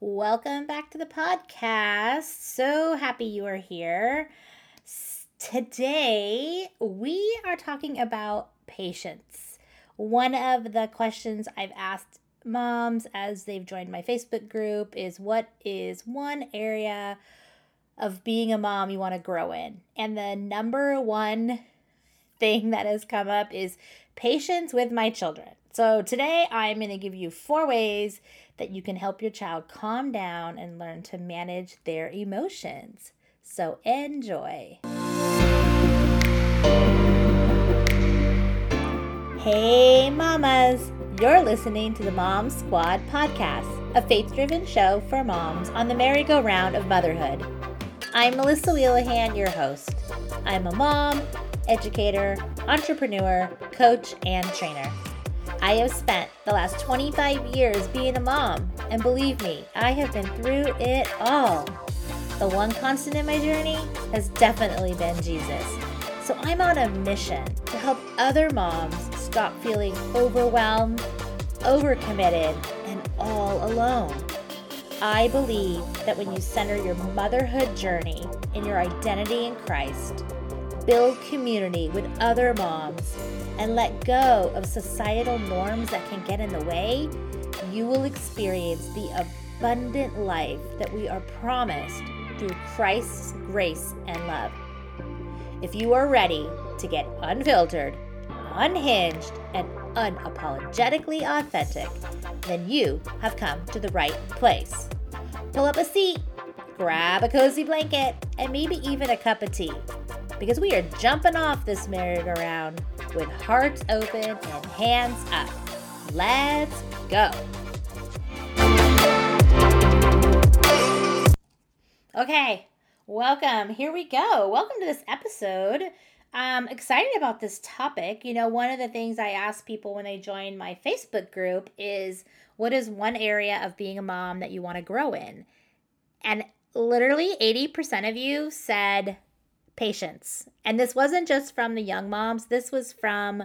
Welcome back to the podcast. So happy you are here. Today, we are talking about patience. One of the questions I've asked moms as they've joined my Facebook group is what is one area of being a mom you want to grow in? And the number one thing that has come up is patience with my children. So today I'm going to give you four ways that you can help your child calm down and learn to manage their emotions. So enjoy. Hey, mamas! You're listening to the Mom Squad podcast, a faith driven show for moms on the merry-go-round of motherhood. I'm Melissa Wheelahan, your host. I'm a mom, educator, entrepreneur, coach, and trainer. I have spent the last 25 years being a mom, and believe me, I have been through it all. The one constant in my journey has definitely been Jesus. So I'm on a mission to help other moms stop feeling overwhelmed, overcommitted, and all alone. I believe that when you center your motherhood journey in your identity in Christ, build community with other moms, and let go of societal norms that can get in the way, you will experience the abundant life that we are promised through Christ's grace and love. If you are ready to get unfiltered, unhinged, and unapologetically authentic, then you have come to the right place. Pull up a seat, grab a cozy blanket, and maybe even a cup of tea because we are jumping off this merry-go-round with hearts open and hands up. Let's go. Okay, welcome. Here we go. Welcome to this episode. I'm excited about this topic. You know, one of the things I ask people when they join my Facebook group is what is one area of being a mom that you want to grow in? And literally 80% of you said patience. And this wasn't just from the young moms, this was from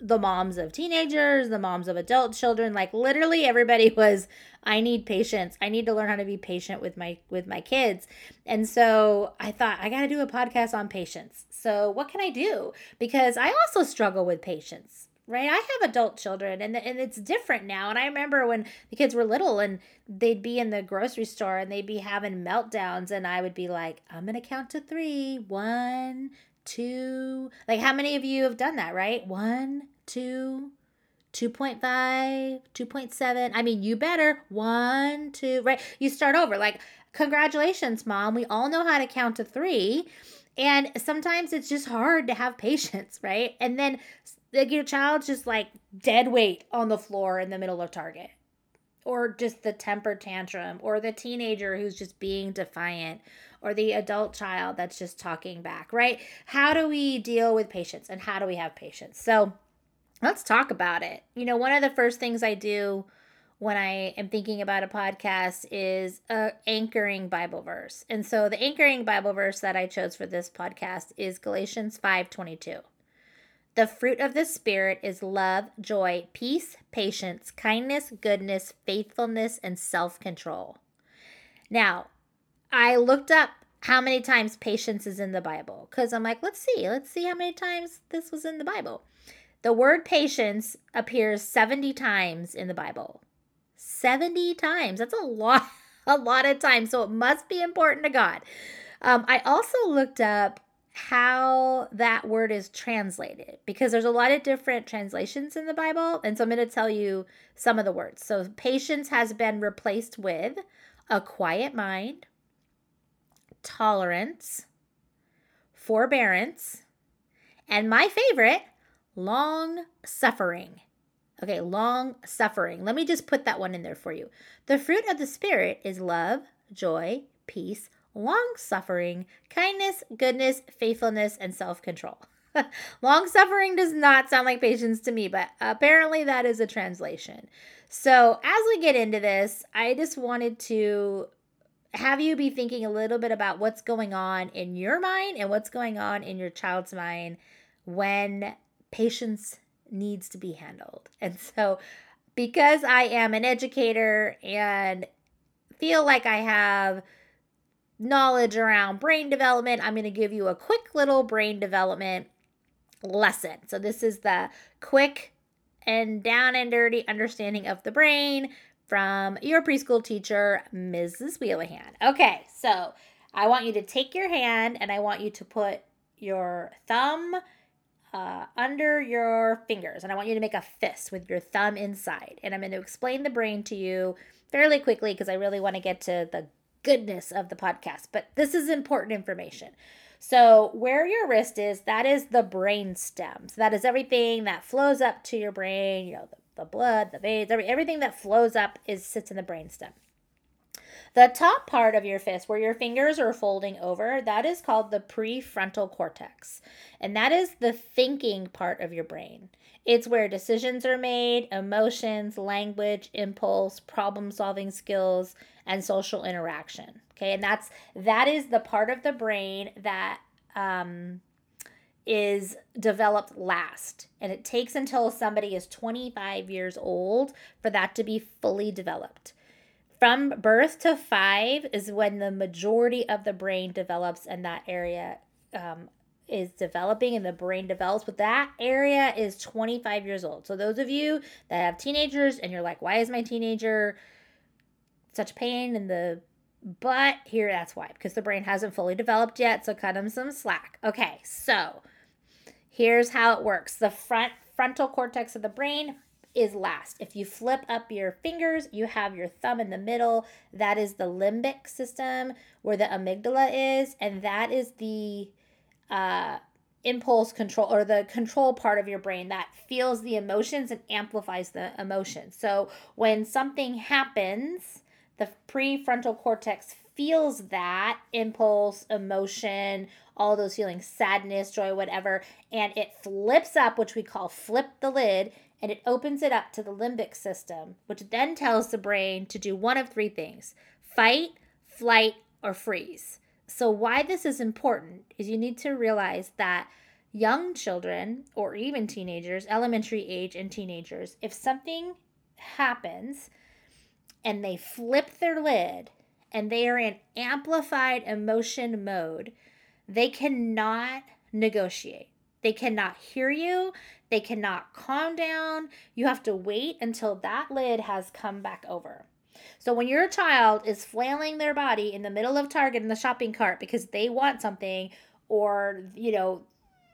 the moms of teenagers, the moms of adult children, like literally everybody was I need patience. I need to learn how to be patient with my with my kids. And so I thought I got to do a podcast on patience. So what can I do? Because I also struggle with patience right? I have adult children and and it's different now. And I remember when the kids were little and they'd be in the grocery store and they'd be having meltdowns and I would be like, I'm going to count to three. One, two. Like how many of you have done that, right? One, two, 2.5, 2.7. I mean, you better. One, two, right? You start over. Like, congratulations, mom. We all know how to count to three. And sometimes it's just hard to have patience, right? And then like your child's just like dead weight on the floor in the middle of Target. Or just the temper tantrum, or the teenager who's just being defiant, or the adult child that's just talking back, right? How do we deal with patience and how do we have patience? So let's talk about it. You know, one of the first things I do when I am thinking about a podcast is a anchoring Bible verse. And so the anchoring Bible verse that I chose for this podcast is Galatians 5:22. The fruit of the Spirit is love, joy, peace, patience, kindness, goodness, faithfulness, and self control. Now, I looked up how many times patience is in the Bible because I'm like, let's see, let's see how many times this was in the Bible. The word patience appears 70 times in the Bible. 70 times. That's a lot, a lot of times. So it must be important to God. Um, I also looked up how that word is translated because there's a lot of different translations in the Bible. And so I'm going to tell you some of the words. So patience has been replaced with a quiet mind, tolerance, forbearance, and my favorite, long suffering. Okay, long suffering. Let me just put that one in there for you. The fruit of the Spirit is love, joy, peace, long suffering, kindness, goodness, faithfulness, and self control. long suffering does not sound like patience to me, but apparently that is a translation. So, as we get into this, I just wanted to have you be thinking a little bit about what's going on in your mind and what's going on in your child's mind when patience needs to be handled. And so, because I am an educator and feel like I have knowledge around brain development, I'm going to give you a quick little brain development lesson. So, this is the quick and down and dirty understanding of the brain from your preschool teacher, Mrs. Wheelahan. Okay, so I want you to take your hand and I want you to put your thumb uh, under your fingers and I want you to make a fist with your thumb inside. And I'm going to explain the brain to you fairly quickly because I really want to get to the goodness of the podcast. But this is important information. So, where your wrist is, that is the brain stem. So, that is everything that flows up to your brain, you know, the, the blood, the veins, every, everything that flows up is sits in the brain stem. The top part of your fist, where your fingers are folding over, that is called the prefrontal cortex. And that is the thinking part of your brain. It's where decisions are made, emotions, language, impulse, problem solving skills, and social interaction. Okay, and that's that is the part of the brain that um, is developed last. And it takes until somebody is 25 years old for that to be fully developed. From birth to five is when the majority of the brain develops, and that area um, is developing and the brain develops, but that area is 25 years old. So, those of you that have teenagers and you're like, why is my teenager such pain in the butt? Here, that's why, because the brain hasn't fully developed yet. So, cut them some slack. Okay, so here's how it works the front frontal cortex of the brain is last. If you flip up your fingers, you have your thumb in the middle. That is the limbic system where the amygdala is, and that is the uh, impulse control or the control part of your brain that feels the emotions and amplifies the emotions. So when something happens, the prefrontal cortex feels that impulse, emotion, all those feelings, sadness, joy, whatever, and it flips up, which we call flip the lid, and it opens it up to the limbic system, which then tells the brain to do one of three things fight, flight, or freeze. So, why this is important is you need to realize that young children or even teenagers, elementary age and teenagers, if something happens and they flip their lid and they are in amplified emotion mode, they cannot negotiate. They cannot hear you. They cannot calm down. You have to wait until that lid has come back over. So when your child is flailing their body in the middle of Target in the shopping cart because they want something or, you know,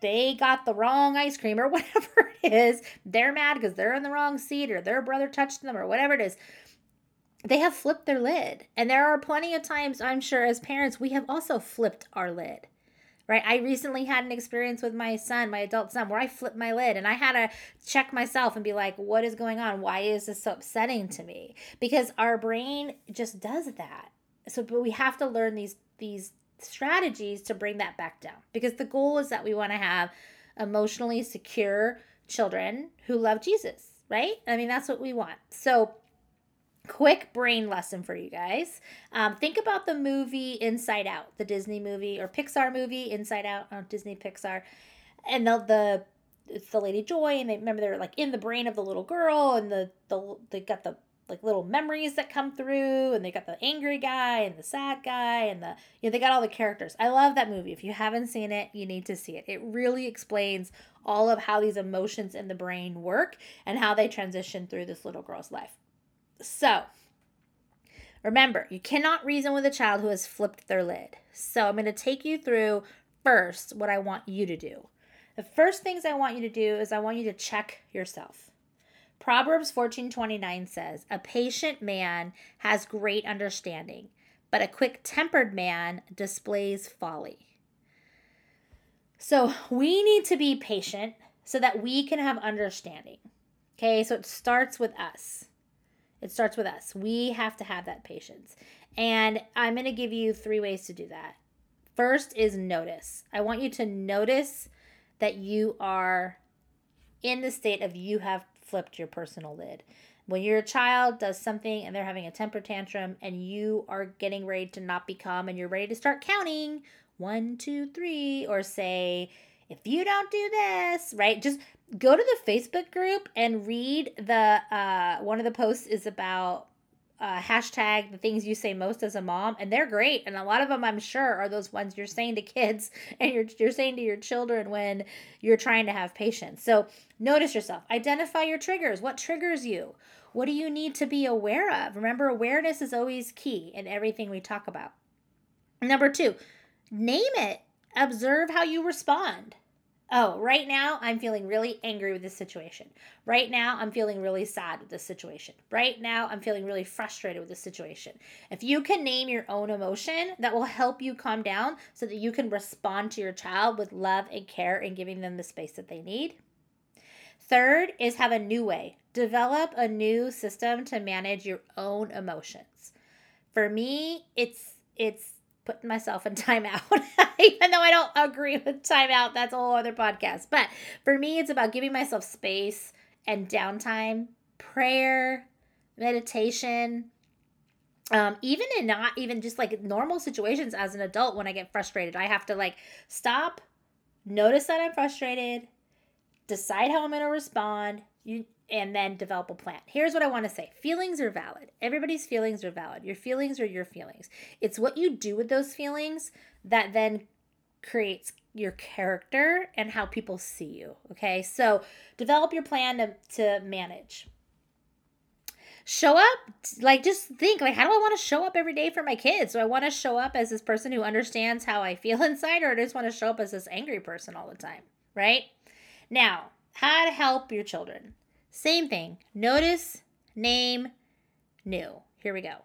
they got the wrong ice cream or whatever it is, they're mad because they're in the wrong seat or their brother touched them or whatever it is. They have flipped their lid. And there are plenty of times, I'm sure, as parents, we have also flipped our lid right? I recently had an experience with my son, my adult son, where I flipped my lid and I had to check myself and be like, what is going on? Why is this so upsetting to me? Because our brain just does that. So, but we have to learn these, these strategies to bring that back down because the goal is that we want to have emotionally secure children who love Jesus, right? I mean, that's what we want. So, quick brain lesson for you guys. Um, think about the movie Inside Out, the Disney movie or Pixar movie Inside Out, oh, Disney Pixar, and the the it's the Lady Joy, and they remember they're like in the brain of the little girl, and the the they got the like little memories that come through, and they got the angry guy and the sad guy, and the you know they got all the characters. I love that movie. If you haven't seen it, you need to see it. It really explains all of how these emotions in the brain work and how they transition through this little girl's life. So, remember, you cannot reason with a child who has flipped their lid. So, I'm going to take you through first what I want you to do. The first things I want you to do is I want you to check yourself. Proverbs 14:29 says, "A patient man has great understanding, but a quick-tempered man displays folly." So, we need to be patient so that we can have understanding. Okay? So it starts with us. It starts with us. We have to have that patience. And I'm going to give you three ways to do that. First is notice. I want you to notice that you are in the state of you have flipped your personal lid. When your child does something and they're having a temper tantrum and you are getting ready to not be calm and you're ready to start counting one, two, three, or say, if you don't do this, right? Just go to the Facebook group and read the uh, one of the posts is about uh, hashtag the things you say most as a mom, and they're great. And a lot of them, I'm sure, are those ones you're saying to kids and you're, you're saying to your children when you're trying to have patience. So notice yourself, identify your triggers. What triggers you? What do you need to be aware of? Remember, awareness is always key in everything we talk about. Number two, name it. Observe how you respond. Oh, right now I'm feeling really angry with this situation. Right now I'm feeling really sad with this situation. Right now I'm feeling really frustrated with this situation. If you can name your own emotion, that will help you calm down so that you can respond to your child with love and care and giving them the space that they need. Third is have a new way. Develop a new system to manage your own emotions. For me, it's it's putting myself in timeout, even though I don't agree with timeout. That's a whole other podcast. But for me, it's about giving myself space and downtime, prayer, meditation. Um, even in not even just like normal situations as an adult, when I get frustrated, I have to like stop, notice that I'm frustrated, decide how I'm going to respond. You and then develop a plan. Here's what I want to say feelings are valid. Everybody's feelings are valid. Your feelings are your feelings. It's what you do with those feelings that then creates your character and how people see you. Okay, so develop your plan to, to manage. Show up, like just think, like, how do I want to show up every day for my kids? Do I want to show up as this person who understands how I feel inside, or I just want to show up as this angry person all the time, right? Now, how to help your children. Same thing. Notice, name, new. Here we go.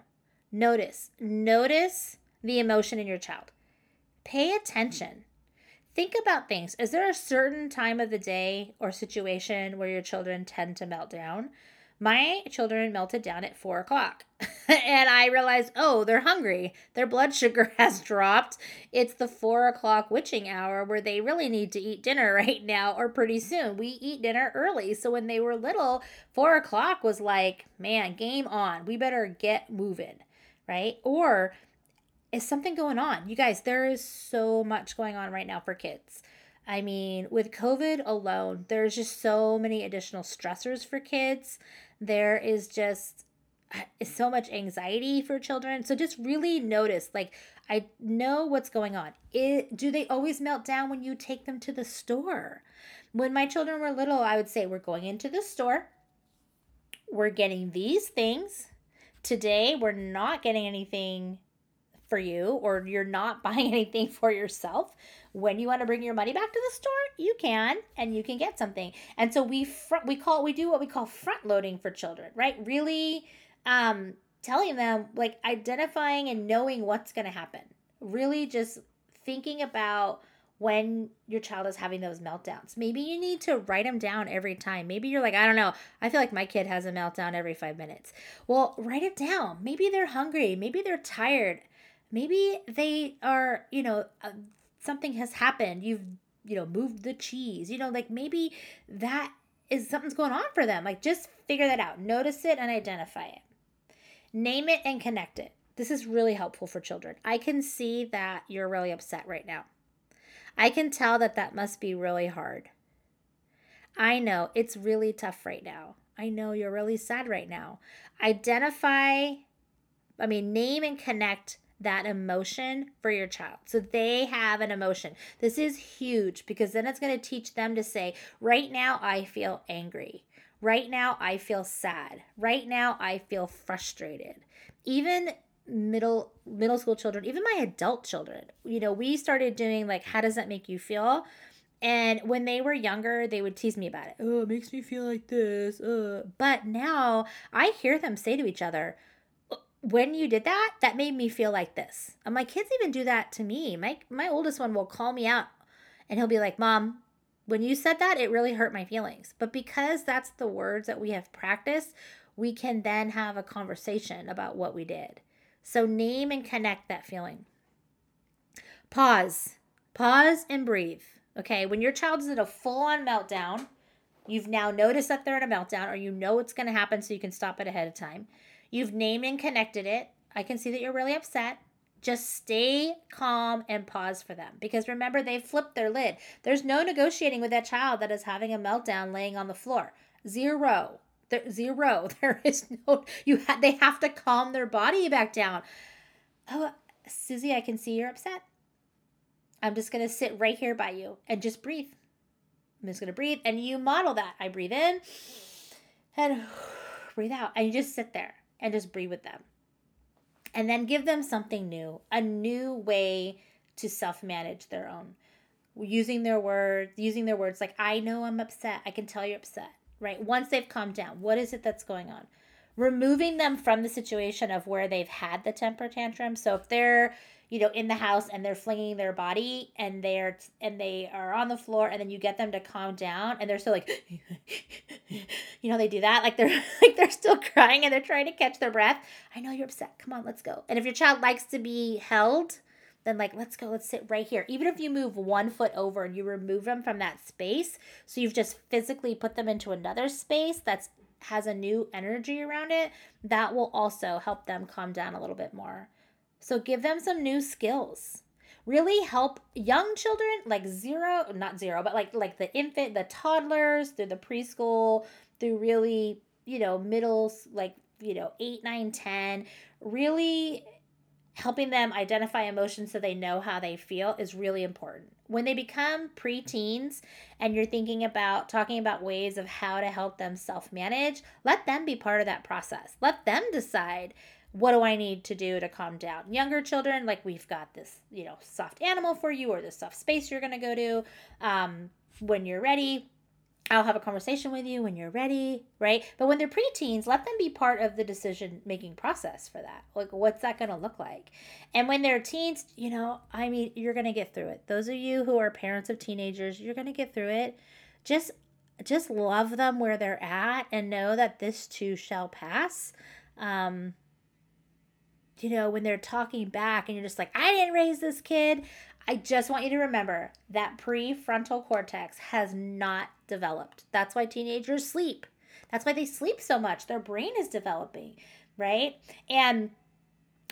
Notice. Notice the emotion in your child. Pay attention. Think about things. Is there a certain time of the day or situation where your children tend to melt down? My children melted down at four o'clock. and I realized, oh, they're hungry. Their blood sugar has dropped. It's the four o'clock witching hour where they really need to eat dinner right now or pretty soon. We eat dinner early. So when they were little, four o'clock was like, man, game on. We better get moving, right? Or is something going on? You guys, there is so much going on right now for kids. I mean, with COVID alone, there's just so many additional stressors for kids there is just uh, so much anxiety for children. So just really notice like I know what's going on. It, do they always melt down when you take them to the store? When my children were little, I would say we're going into the store. We're getting these things. Today, we're not getting anything for you or you're not buying anything for yourself when you want to bring your money back to the store, you can and you can get something. And so we front we call we do what we call front loading for children, right? Really um telling them like identifying and knowing what's going to happen. Really just thinking about when your child is having those meltdowns. Maybe you need to write them down every time. Maybe you're like, I don't know, I feel like my kid has a meltdown every five minutes. Well, write it down. Maybe they're hungry. Maybe they're tired. Maybe they are, you know, uh, something has happened. You've, you know, moved the cheese. You know, like maybe that is something's going on for them. Like just figure that out. Notice it and identify it. Name it and connect it. This is really helpful for children. I can see that you're really upset right now. I can tell that that must be really hard. I know it's really tough right now. I know you're really sad right now. Identify, I mean, name and connect that emotion for your child. So they have an emotion. This is huge because then it's going to teach them to say, right now, I feel angry. Right now, I feel sad. Right now, I feel frustrated. Even middle middle school children even my adult children you know we started doing like how does that make you feel and when they were younger, they would tease me about it. Oh, it makes me feel like this. Uh. But now I hear them say to each other, when you did that, that made me feel like this. And my kids even do that to me. My my oldest one will call me out and he'll be like, "Mom, when you said that, it really hurt my feelings." But because that's the words that we have practiced, we can then have a conversation about what we did. So name and connect that feeling. Pause. Pause and breathe. Okay, when your child is in a full-on meltdown, you've now noticed that they're in a meltdown or you know it's going to happen so you can stop it ahead of time You've named and connected it. I can see that you're really upset. Just stay calm and pause for them because remember, they've flipped their lid. There's no negotiating with that child that is having a meltdown laying on the floor. Zero. There, zero. There is no. You ha- they have to calm their body back down. Oh, Susie, I can see you're upset. I'm just gonna sit right here by you and just breathe. I'm just gonna breathe, and you model that. I breathe in and breathe out, and you just sit there and just breathe with them, and then give them something new, a new way to self manage their own. Using their words using their words like i know i'm upset. I can tell you're upset right? Once they've calmed down what is it that's going on? Removing them from the situation of where they've had the temper tantrum. So if they're you know in the house and they're flinging their body and they're and they are on the floor and then you get them to calm down and they're still like you know they do that like they're like they're still crying and they're trying to catch their breath. I know you're upset. Come on let's go. And if your child likes to be held then like let's go. Let's sit right here. Even if you move one foot over and you remove them from that space so you've just physically put them into another space that's has a new energy around it that will also help them calm down a little bit more so give them some new skills really help young children like zero not zero but like like the infant the toddlers through the preschool through really you know middles like you know 8 9 10 really helping them identify emotions so they know how they feel is really important. When they become preteens and you're thinking about talking about ways of how to help them self manage, let them be part of that process. Let them decide what do I need to do to calm down. Younger children, like we've got this, you know, soft animal for you or this soft space you're going to go to. Um, when you're ready, I'll have a conversation with you when you're ready, right? But when they're preteens, let them be part of the decision making process for that. Like, what's that going to look like? And when they're teens, you know, I mean, you're going to get through it. Those of you who are parents of teenagers, you're going to get through it. Just, just love them where they're at and know that this too shall pass. Um, you know, when they're talking back and you're just like, I didn't raise this kid. I just want you to remember that prefrontal cortex has not developed. That's why teenagers sleep. That's why they sleep so much. Their brain is developing, right? And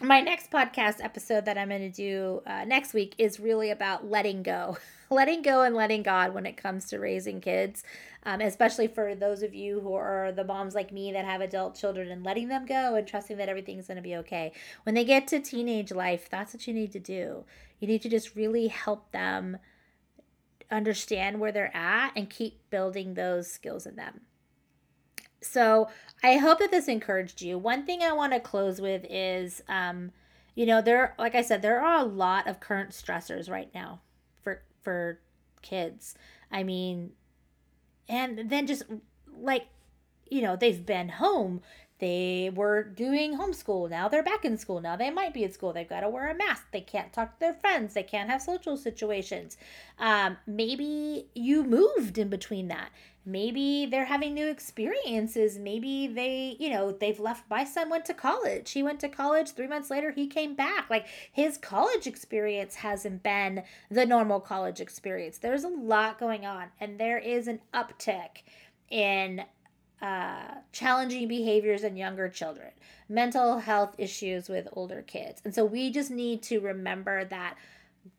my next podcast episode that I'm going to do uh, next week is really about letting go, letting go and letting God when it comes to raising kids, um, especially for those of you who are the moms like me that have adult children and letting them go and trusting that everything's going to be okay. When they get to teenage life, that's what you need to do. You need to just really help them understand where they're at and keep building those skills in them. So I hope that this encouraged you. One thing I want to close with is, um, you know, there, like I said, there are a lot of current stressors right now for for kids. I mean, and then just like, you know, they've been home they were doing homeschool. Now they're back in school. Now they might be at school. They've got to wear a mask. They can't talk to their friends. They can't have social situations. Um, maybe you moved in between that. Maybe they're having new experiences. Maybe they, you know, they've left. My son went to college. He went to college. Three months later, he came back. Like his college experience hasn't been the normal college experience. There's a lot going on, and there is an uptick in uh, challenging behaviors in younger children, mental health issues with older kids. And so we just need to remember that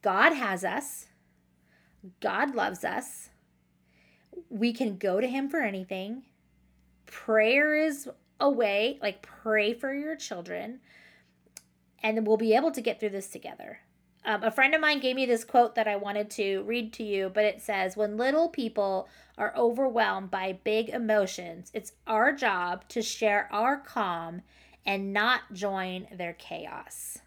God has us, God loves us. We can go to Him for anything. Prayer is a way, like pray for your children, and we'll be able to get through this together. Um, a friend of mine gave me this quote that I wanted to read to you, but it says, When little people are overwhelmed by big emotions, it's our job to share our calm and not join their chaos.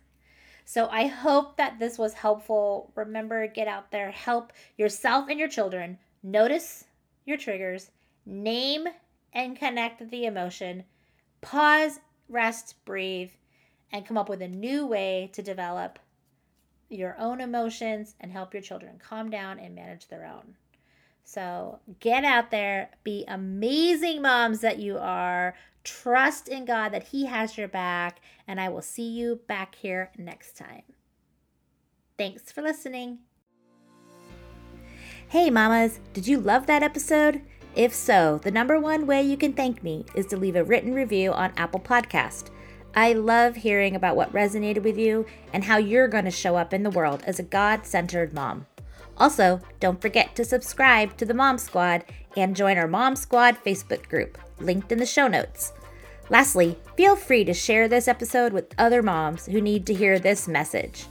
So I hope that this was helpful. Remember, get out there, help yourself and your children notice your triggers, name and connect the emotion, pause, rest, breathe, and come up with a new way to develop your own emotions and help your children calm down and manage their own. So get out there, be amazing moms that you are. Trust in God that He has your back, and I will see you back here next time. Thanks for listening. Hey, mamas, did you love that episode? If so, the number one way you can thank me is to leave a written review on Apple Podcast. I love hearing about what resonated with you and how you're going to show up in the world as a God centered mom. Also, don't forget to subscribe to the Mom Squad and join our Mom Squad Facebook group, linked in the show notes. Lastly, feel free to share this episode with other moms who need to hear this message.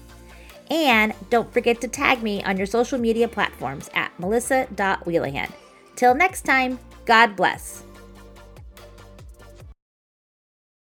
And don't forget to tag me on your social media platforms at melissa.wheelahan. Till next time, God bless.